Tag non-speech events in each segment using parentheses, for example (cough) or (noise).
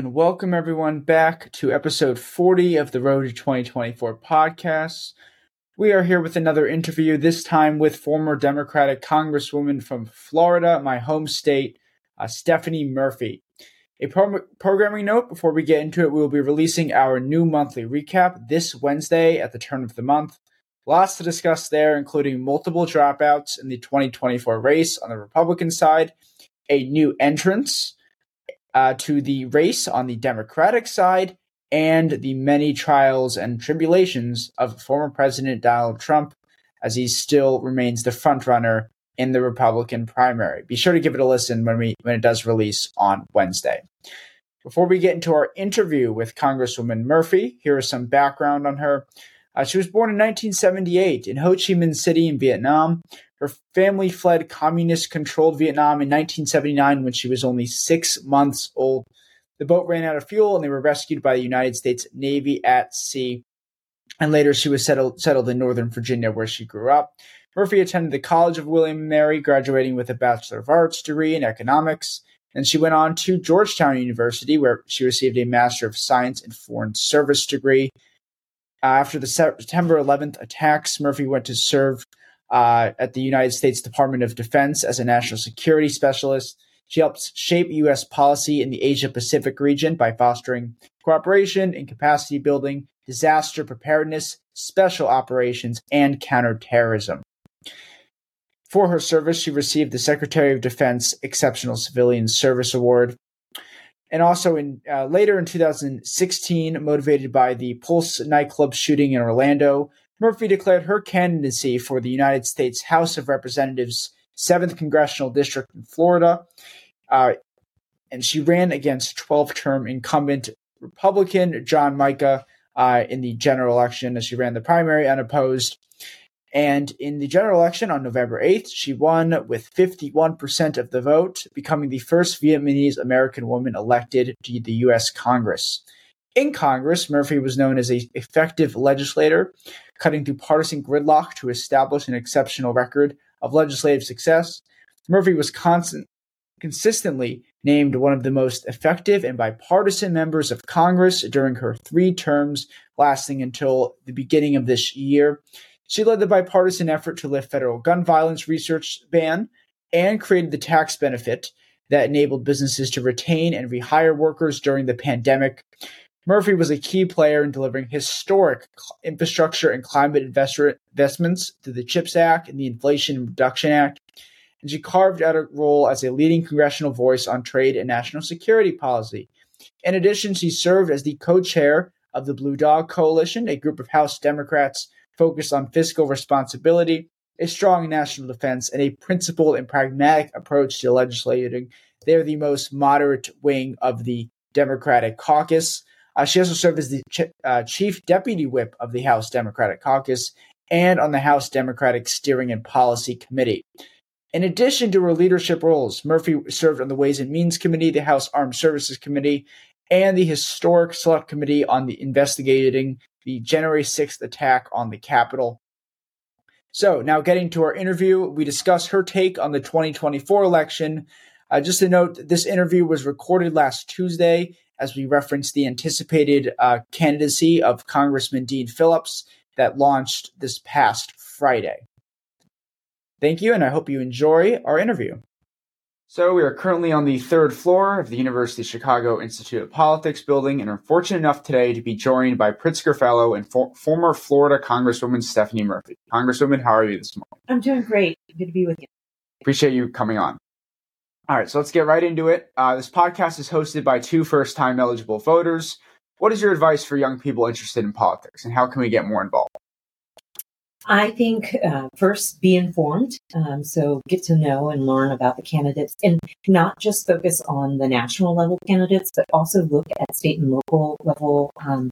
And welcome everyone back to episode 40 of the Road to 2024 podcast. We are here with another interview, this time with former Democratic Congresswoman from Florida, my home state, uh, Stephanie Murphy. A pro- programming note before we get into it, we will be releasing our new monthly recap this Wednesday at the turn of the month. Lots to discuss there, including multiple dropouts in the 2024 race on the Republican side, a new entrance uh, to the race on the Democratic side, and the many trials and tribulations of former President Donald Trump as he still remains the frontrunner in the Republican primary. Be sure to give it a listen when we when it does release on Wednesday. Before we get into our interview with Congresswoman Murphy, here is some background on her. Uh, she was born in 1978 in Ho Chi Minh City in Vietnam. Her family fled communist controlled Vietnam in 1979 when she was only six months old. The boat ran out of fuel and they were rescued by the United States Navy at sea. And later she was settled, settled in Northern Virginia where she grew up. Murphy attended the College of William and Mary, graduating with a Bachelor of Arts degree in economics. And she went on to Georgetown University, where she received a Master of Science in Foreign Service degree. After the September 11th attacks, Murphy went to serve uh, at the United States Department of Defense as a national security specialist. She helps shape U.S. policy in the Asia Pacific region by fostering cooperation and capacity building, disaster preparedness, special operations, and counterterrorism. For her service, she received the Secretary of Defense Exceptional Civilian Service Award. And also, in uh, later in 2016, motivated by the Pulse nightclub shooting in Orlando, Murphy declared her candidacy for the United States House of Representatives 7th Congressional District in Florida. Uh, and she ran against 12 term incumbent Republican John Mica uh, in the general election as she ran the primary unopposed. And in the general election on November 8th, she won with 51% of the vote, becoming the first Vietnamese American woman elected to the U.S. Congress. In Congress, Murphy was known as an effective legislator, cutting through partisan gridlock to establish an exceptional record of legislative success. Murphy was constant, consistently named one of the most effective and bipartisan members of Congress during her three terms, lasting until the beginning of this year. She led the bipartisan effort to lift federal gun violence research ban and created the tax benefit that enabled businesses to retain and rehire workers during the pandemic. Murphy was a key player in delivering historic infrastructure and climate investments through the CHIPS Act and the Inflation Reduction Act, and she carved out a role as a leading congressional voice on trade and national security policy. In addition, she served as the co chair of the Blue Dog Coalition, a group of House Democrats focused on fiscal responsibility, a strong national defense, and a principled and pragmatic approach to legislating. They are the most moderate wing of the Democratic caucus. Uh, she also served as the ch- uh, chief deputy whip of the House Democratic Caucus and on the House Democratic Steering and Policy Committee. In addition to her leadership roles, Murphy served on the Ways and Means Committee, the House Armed Services Committee, and the Historic Select Committee on the investigating the January 6th attack on the Capitol. So, now getting to our interview, we discuss her take on the 2024 election. Uh, just to note, this interview was recorded last Tuesday as we reference the anticipated uh, candidacy of Congressman Dean Phillips that launched this past Friday. Thank you, and I hope you enjoy our interview. So, we are currently on the third floor of the University of Chicago Institute of Politics building and are fortunate enough today to be joined by Pritzker Fellow and for- former Florida Congresswoman Stephanie Murphy. Congresswoman, how are you this morning? I'm doing great. Good to be with you. Appreciate you coming on. All right, so let's get right into it. Uh, this podcast is hosted by two first time eligible voters. What is your advice for young people interested in politics, and how can we get more involved? I think uh, first be informed. Um, so get to know and learn about the candidates and not just focus on the national level candidates, but also look at state and local level um,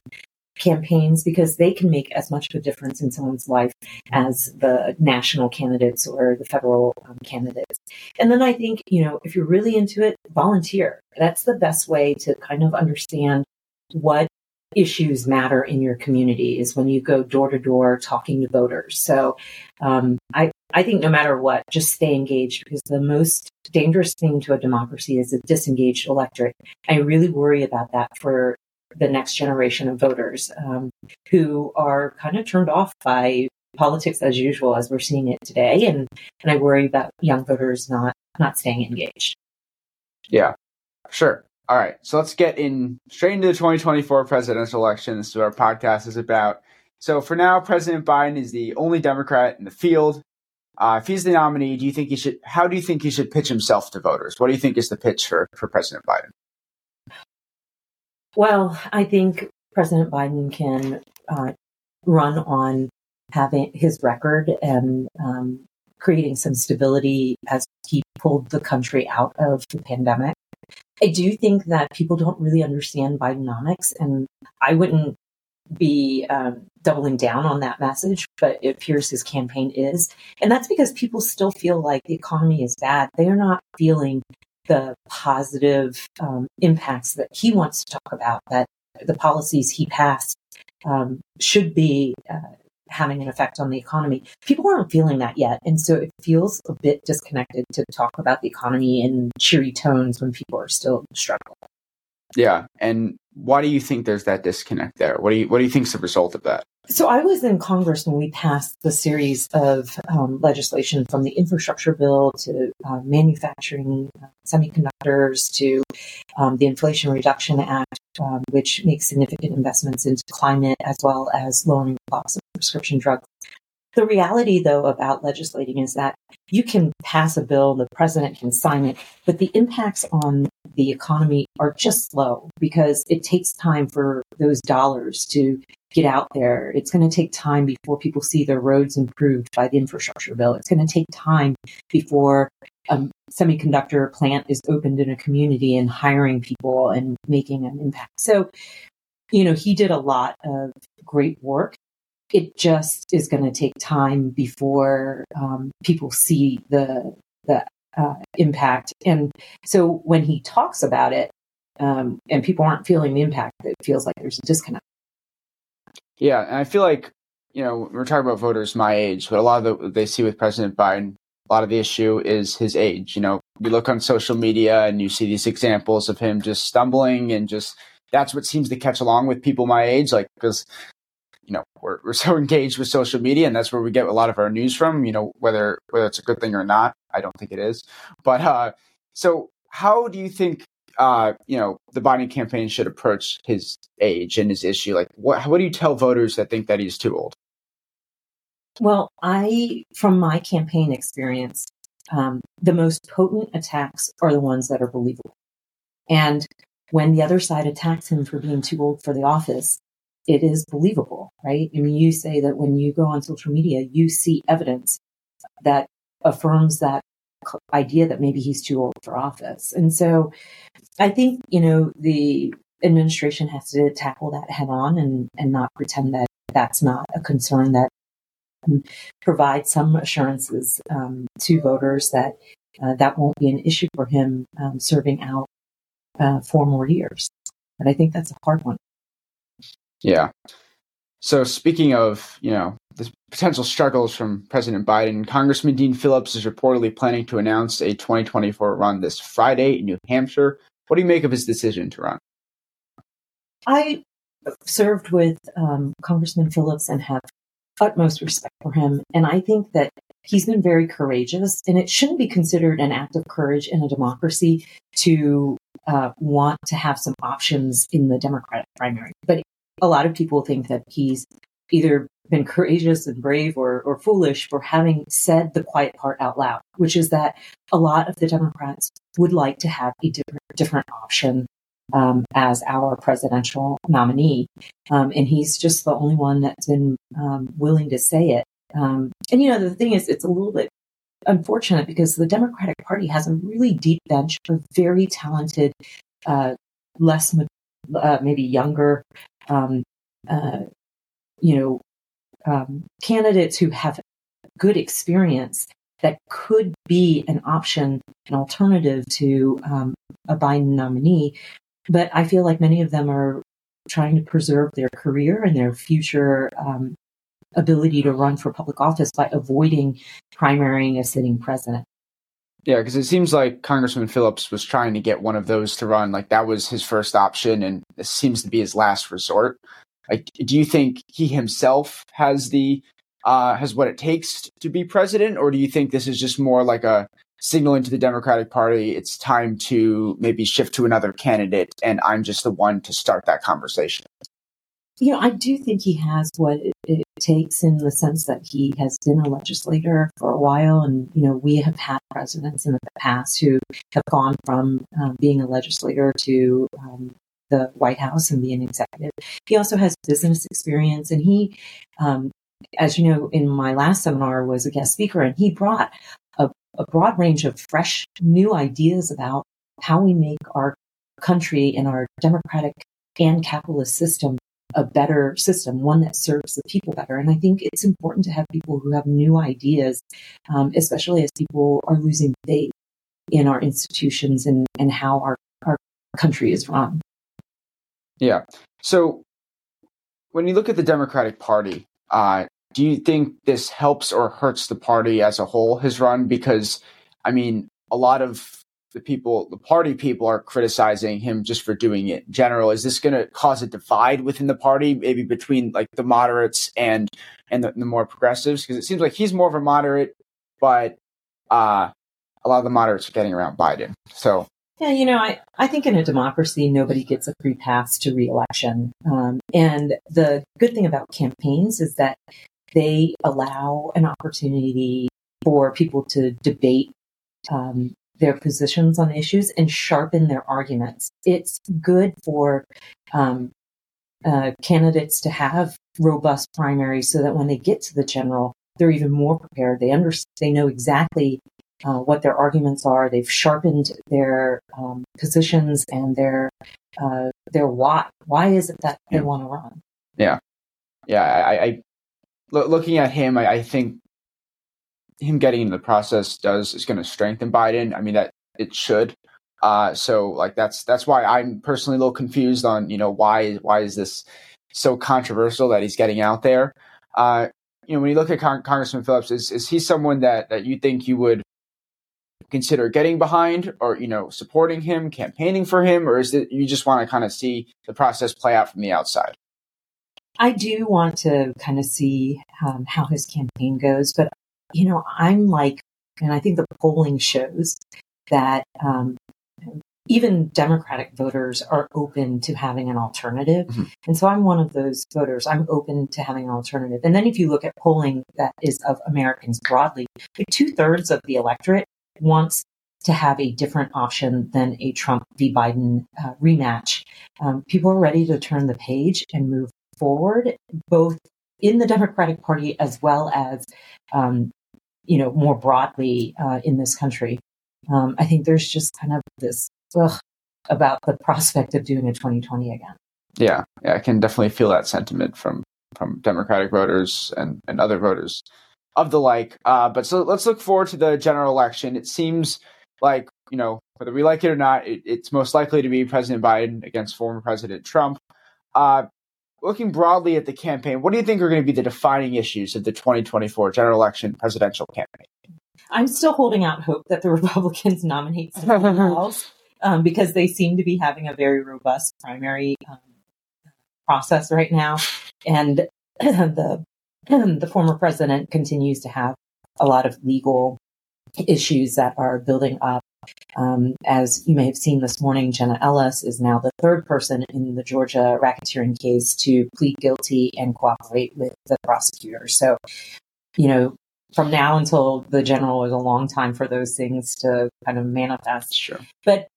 campaigns because they can make as much of a difference in someone's life as the national candidates or the federal um, candidates. And then I think, you know, if you're really into it, volunteer. That's the best way to kind of understand what issues matter in your community is when you go door to door talking to voters. So um, I, I think no matter what, just stay engaged because the most dangerous thing to a democracy is a disengaged electorate. I really worry about that for the next generation of voters um, who are kind of turned off by politics as usual as we're seeing it today and and I worry about young voters not not staying engaged. Yeah. Sure. All right. So let's get in straight into the 2024 presidential election. This is what our podcast is about. So for now, President Biden is the only Democrat in the field. Uh, if he's the nominee, do you think he should? How do you think he should pitch himself to voters? What do you think is the pitch for for President Biden? Well, I think President Biden can uh, run on having his record and um, creating some stability as he pulled the country out of the pandemic. I do think that people don't really understand Bidenomics, and I wouldn't be um, doubling down on that message, but it appears his campaign is. And that's because people still feel like the economy is bad. They are not feeling the positive um, impacts that he wants to talk about, that the policies he passed um, should be uh, having an effect on the economy. People aren't feeling that yet. And so it feels a bit disconnected to talk about the economy in cheery tones when people are still struggling. Yeah. And why do you think there's that disconnect there? What do you what do you think's the result of that? So I was in Congress when we passed the series of um, legislation from the infrastructure bill to uh, manufacturing uh, semiconductors to um, the Inflation Reduction Act, um, which makes significant investments into climate as well as lowering the cost of prescription drugs. The reality, though, about legislating is that you can pass a bill, the president can sign it, but the impacts on the economy are just slow because it takes time for those dollars to get out there. It's going to take time before people see their roads improved by the infrastructure bill. It's going to take time before a semiconductor plant is opened in a community and hiring people and making an impact. So, you know, he did a lot of great work it just is going to take time before um, people see the the uh, impact. And so when he talks about it, um, and people aren't feeling the impact, it feels like there's a disconnect. Yeah, and I feel like you know we're talking about voters my age, but a lot of the they see with President Biden, a lot of the issue is his age. You know, you look on social media and you see these examples of him just stumbling and just that's what seems to catch along with people my age, like because you know we're, we're so (laughs) engaged with social media and that's where we get a lot of our news from you know whether whether it's a good thing or not i don't think it is. But uh so how do you think uh you know the biden campaign should approach his age and his issue? Like what what do you tell voters that think that he's too old? Well i from my campaign experience um, the most potent attacks are the ones that are believable. And when the other side attacks him for being too old for the office it is believable, right? I mean, you say that when you go on social media, you see evidence that affirms that idea that maybe he's too old for office. And so I think, you know, the administration has to tackle that head on and, and not pretend that that's not a concern that provide some assurances um, to voters that uh, that won't be an issue for him um, serving out uh, four more years. But I think that's a hard one. Yeah. So speaking of, you know, the potential struggles from President Biden, Congressman Dean Phillips is reportedly planning to announce a 2024 run this Friday in New Hampshire. What do you make of his decision to run? I served with um, Congressman Phillips and have utmost respect for him. And I think that he's been very courageous, and it shouldn't be considered an act of courage in a democracy to uh, want to have some options in the Democratic primary. But a lot of people think that he's either been courageous and brave or, or foolish for having said the quiet part out loud, which is that a lot of the Democrats would like to have a different, different option um, as our presidential nominee. Um, and he's just the only one that's been um, willing to say it. Um, and, you know, the thing is, it's a little bit unfortunate because the Democratic Party has a really deep bench of very talented, uh, less, uh, maybe younger um, uh, you know, um, candidates who have good experience that could be an option, an alternative to um, a Biden nominee. But I feel like many of them are trying to preserve their career and their future um, ability to run for public office by avoiding primarying a sitting president. Yeah, because it seems like Congressman Phillips was trying to get one of those to run. Like that was his first option, and this seems to be his last resort. Like, do you think he himself has the uh, has what it takes to be president, or do you think this is just more like a signaling to the Democratic Party it's time to maybe shift to another candidate, and I'm just the one to start that conversation? You know, I do think he has what it, it, takes in the sense that he has been a legislator for a while. And, you know, we have had presidents in the past who have gone from um, being a legislator to um, the White House and being an executive. He also has business experience and he, um, as you know, in my last seminar was a guest speaker and he brought a, a broad range of fresh new ideas about how we make our country and our democratic and capitalist system a better system, one that serves the people better. And I think it's important to have people who have new ideas, um, especially as people are losing faith in our institutions and, and how our, our country is run. Yeah. So when you look at the Democratic Party, uh, do you think this helps or hurts the party as a whole, his run? Because, I mean, a lot of the people, the party people are criticizing him just for doing it in general. Is this going to cause a divide within the party, maybe between like the moderates and and the, the more progressives? Because it seems like he's more of a moderate, but uh, a lot of the moderates are getting around Biden. So yeah, you know, I, I think in a democracy, nobody gets a free pass to reelection. Um, and the good thing about campaigns is that they allow an opportunity for people to debate um, their positions on issues and sharpen their arguments. It's good for um, uh, candidates to have robust primaries so that when they get to the general, they're even more prepared. They understand, they know exactly uh, what their arguments are. They've sharpened their um, positions and their uh, their why. Why is it that they want to run? Yeah, yeah. I, I looking at him, I, I think him getting into the process does is going to strengthen Biden. I mean that it should. Uh, so like that's that's why I'm personally a little confused on you know why why is this so controversial that he's getting out there. Uh, you know when you look at Con- Congressman Phillips, is is he someone that that you think you would consider getting behind or you know supporting him, campaigning for him, or is it you just want to kind of see the process play out from the outside? I do want to kind of see um, how his campaign goes, but you know, I'm like, and I think the polling shows that um, even Democratic voters are open to having an alternative. Mm-hmm. And so I'm one of those voters. I'm open to having an alternative. And then if you look at polling that is of Americans broadly, like two thirds of the electorate wants to have a different option than a Trump v. Biden uh, rematch. Um, people are ready to turn the page and move forward, both in the Democratic Party as well as um, you know, more broadly uh, in this country. Um, I think there's just kind of this ugh, about the prospect of doing a 2020 again. Yeah, yeah, I can definitely feel that sentiment from from Democratic voters and, and other voters of the like. Uh, but so let's look forward to the general election. It seems like you know whether we like it or not, it, it's most likely to be President Biden against former President Trump. Uh, looking broadly at the campaign, what do you think are going to be the defining issues of the 2024 general election presidential campaign? I'm still holding out hope that the (laughs) Republicans nominate someone (laughs) else um, because they seem to be having a very robust primary um, process right now, and (clears throat) the (clears throat) the former president continues to have a lot of legal issues that are building up um, as you may have seen this morning, Jenna Ellis is now the third person in the Georgia racketeering case to plead guilty and cooperate with the prosecutor. So, you know, from now until the general is a long time for those things to kind of manifest. Sure. But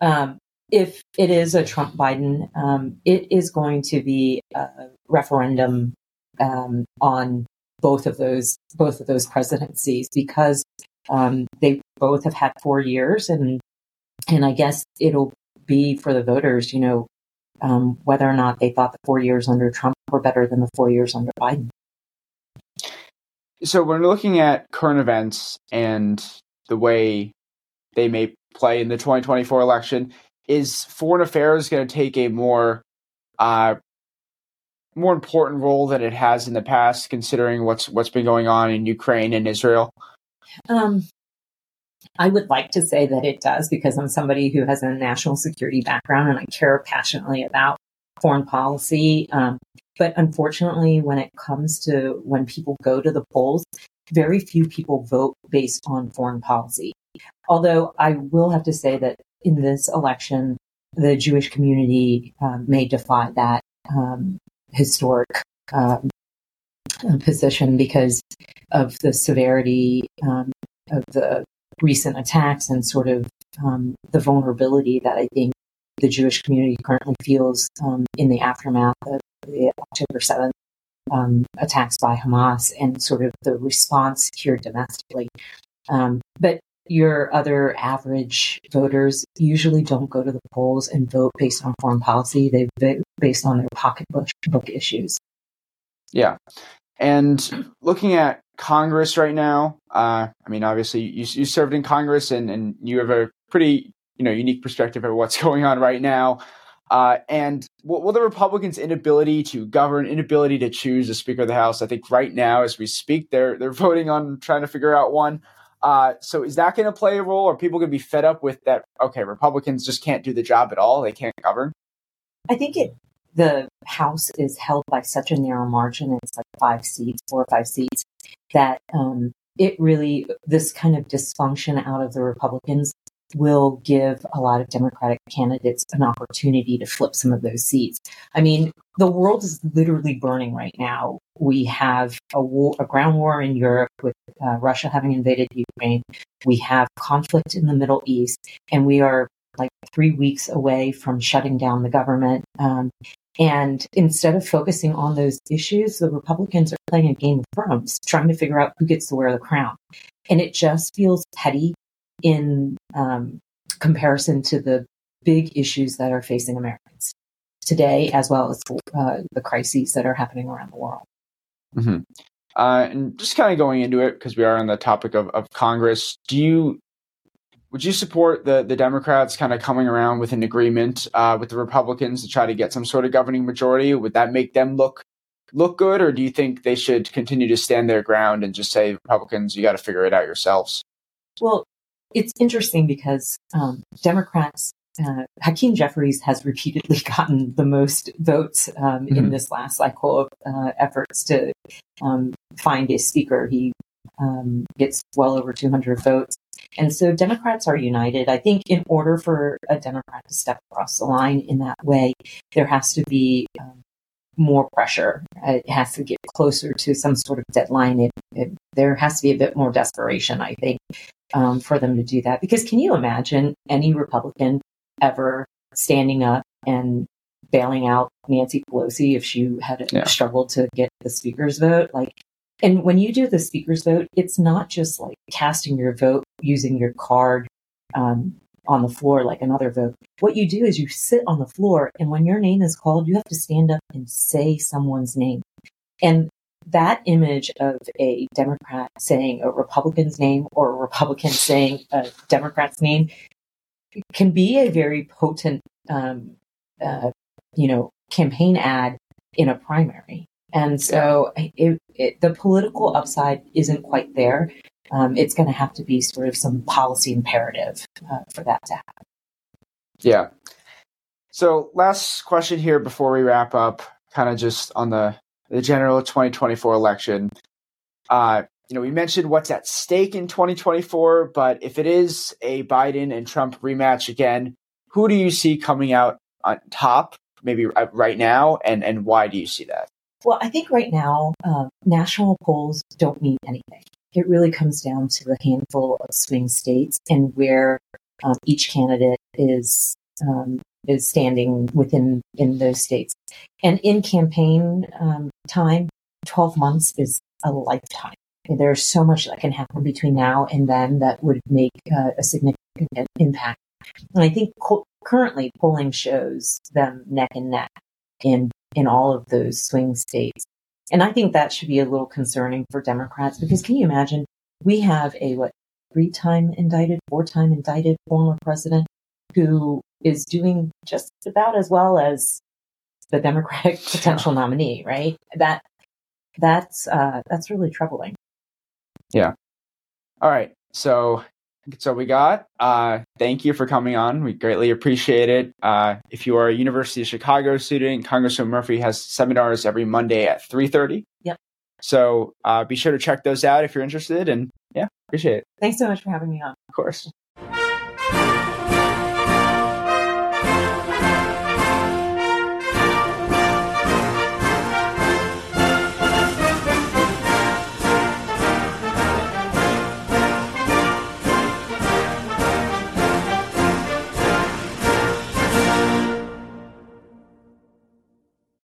um, if it is a Trump Biden, um, it is going to be a referendum um, on both of those both of those presidencies because um, they both have had four years, and and I guess it'll be for the voters, you know, um, whether or not they thought the four years under Trump were better than the four years under Biden. So when we're looking at current events and the way they may play in the 2024 election, is foreign affairs going to take a more uh, more important role than it has in the past, considering what's what's been going on in Ukraine and Israel? Um, I would like to say that it does because I'm somebody who has a national security background and I care passionately about foreign policy. Um, but unfortunately, when it comes to when people go to the polls, very few people vote based on foreign policy. Although I will have to say that in this election, the Jewish community um, may defy that um, historic um, position because of the severity um, of the recent attacks and sort of um, the vulnerability that I think the Jewish community currently feels um, in the aftermath of the October 7th um, attacks by Hamas and sort of the response here domestically. Um, but your other average voters usually don't go to the polls and vote based on foreign policy. They vote based on their pocketbook issues. Yeah. And looking at Congress right now, uh, I mean, obviously you, you served in Congress and, and you have a pretty you know unique perspective of what's (laughs) going on right now. Uh, and will, the Republicans' inability to govern, inability to choose a Speaker of the House, I think right now as we speak, they're they're voting on trying to figure out one. Uh, so is that going to play a role? Are people going to be fed up with that? Okay, Republicans just can't do the job at all; they can't govern. I think it. The House is held by such a narrow margin; it's like five seats, four or five seats, that um, it really this kind of dysfunction out of the Republicans will give a lot of Democratic candidates an opportunity to flip some of those seats. I mean, the world is literally burning right now. We have a, war, a ground war in Europe with uh, Russia having invaded Ukraine. We have conflict in the Middle East, and we are like three weeks away from shutting down the government. Um, and instead of focusing on those issues, the Republicans are playing a game of thrones, trying to figure out who gets to wear the crown. And it just feels petty in um, comparison to the big issues that are facing Americans today, as well as uh, the crises that are happening around the world. Mm-hmm. Uh, and just kind of going into it because we are on the topic of, of Congress, do you would you support the the Democrats kind of coming around with an agreement uh, with the Republicans to try to get some sort of governing majority? Would that make them look look good, or do you think they should continue to stand their ground and just say Republicans, you got to figure it out yourselves? Well, it's interesting because um, Democrats, uh, Hakeem Jeffries has repeatedly (laughs) gotten the most votes um, mm-hmm. in this last cycle of uh, efforts to um, find a speaker. He um, gets well over 200 votes. And so Democrats are united. I think in order for a Democrat to step across the line in that way, there has to be um, more pressure. It has to get closer to some sort of deadline. It, it, there has to be a bit more desperation, I think, um, for them to do that. Because can you imagine any Republican ever standing up and bailing out Nancy Pelosi if she had yeah. struggled to get the speaker's vote? Like, and when you do the speaker's vote, it's not just like casting your vote using your card um, on the floor like another vote. What you do is you sit on the floor, and when your name is called, you have to stand up and say someone's name. And that image of a Democrat saying a Republican's name or a Republican saying a Democrat's name can be a very potent, um, uh, you know, campaign ad in a primary. And so it, it, the political upside isn't quite there. Um, it's going to have to be sort of some policy imperative uh, for that to happen. Yeah. So, last question here before we wrap up, kind of just on the the general 2024 election. Uh, you know, we mentioned what's at stake in 2024, but if it is a Biden and Trump rematch again, who do you see coming out on top, maybe right now, and and why do you see that? Well, I think right now, uh, national polls don't mean anything. It really comes down to a handful of swing states and where um, each candidate is um, is standing within in those states. And in campaign um, time, 12 months is a lifetime. And there's so much that can happen between now and then that would make uh, a significant impact. And I think co- currently polling shows them neck and neck in in all of those swing states. And I think that should be a little concerning for Democrats because can you imagine we have a what three time indicted, four time indicted former president who is doing just about as well as the Democratic potential nominee, right? That that's uh, that's really troubling. Yeah. All right. So that's all we got. Uh, thank you for coming on. We greatly appreciate it. Uh, if you are a University of Chicago student, Congressman Murphy has seminars every Monday at three thirty. Yep. So uh, be sure to check those out if you're interested. And yeah, appreciate it. Thanks so much for having me on. Of course.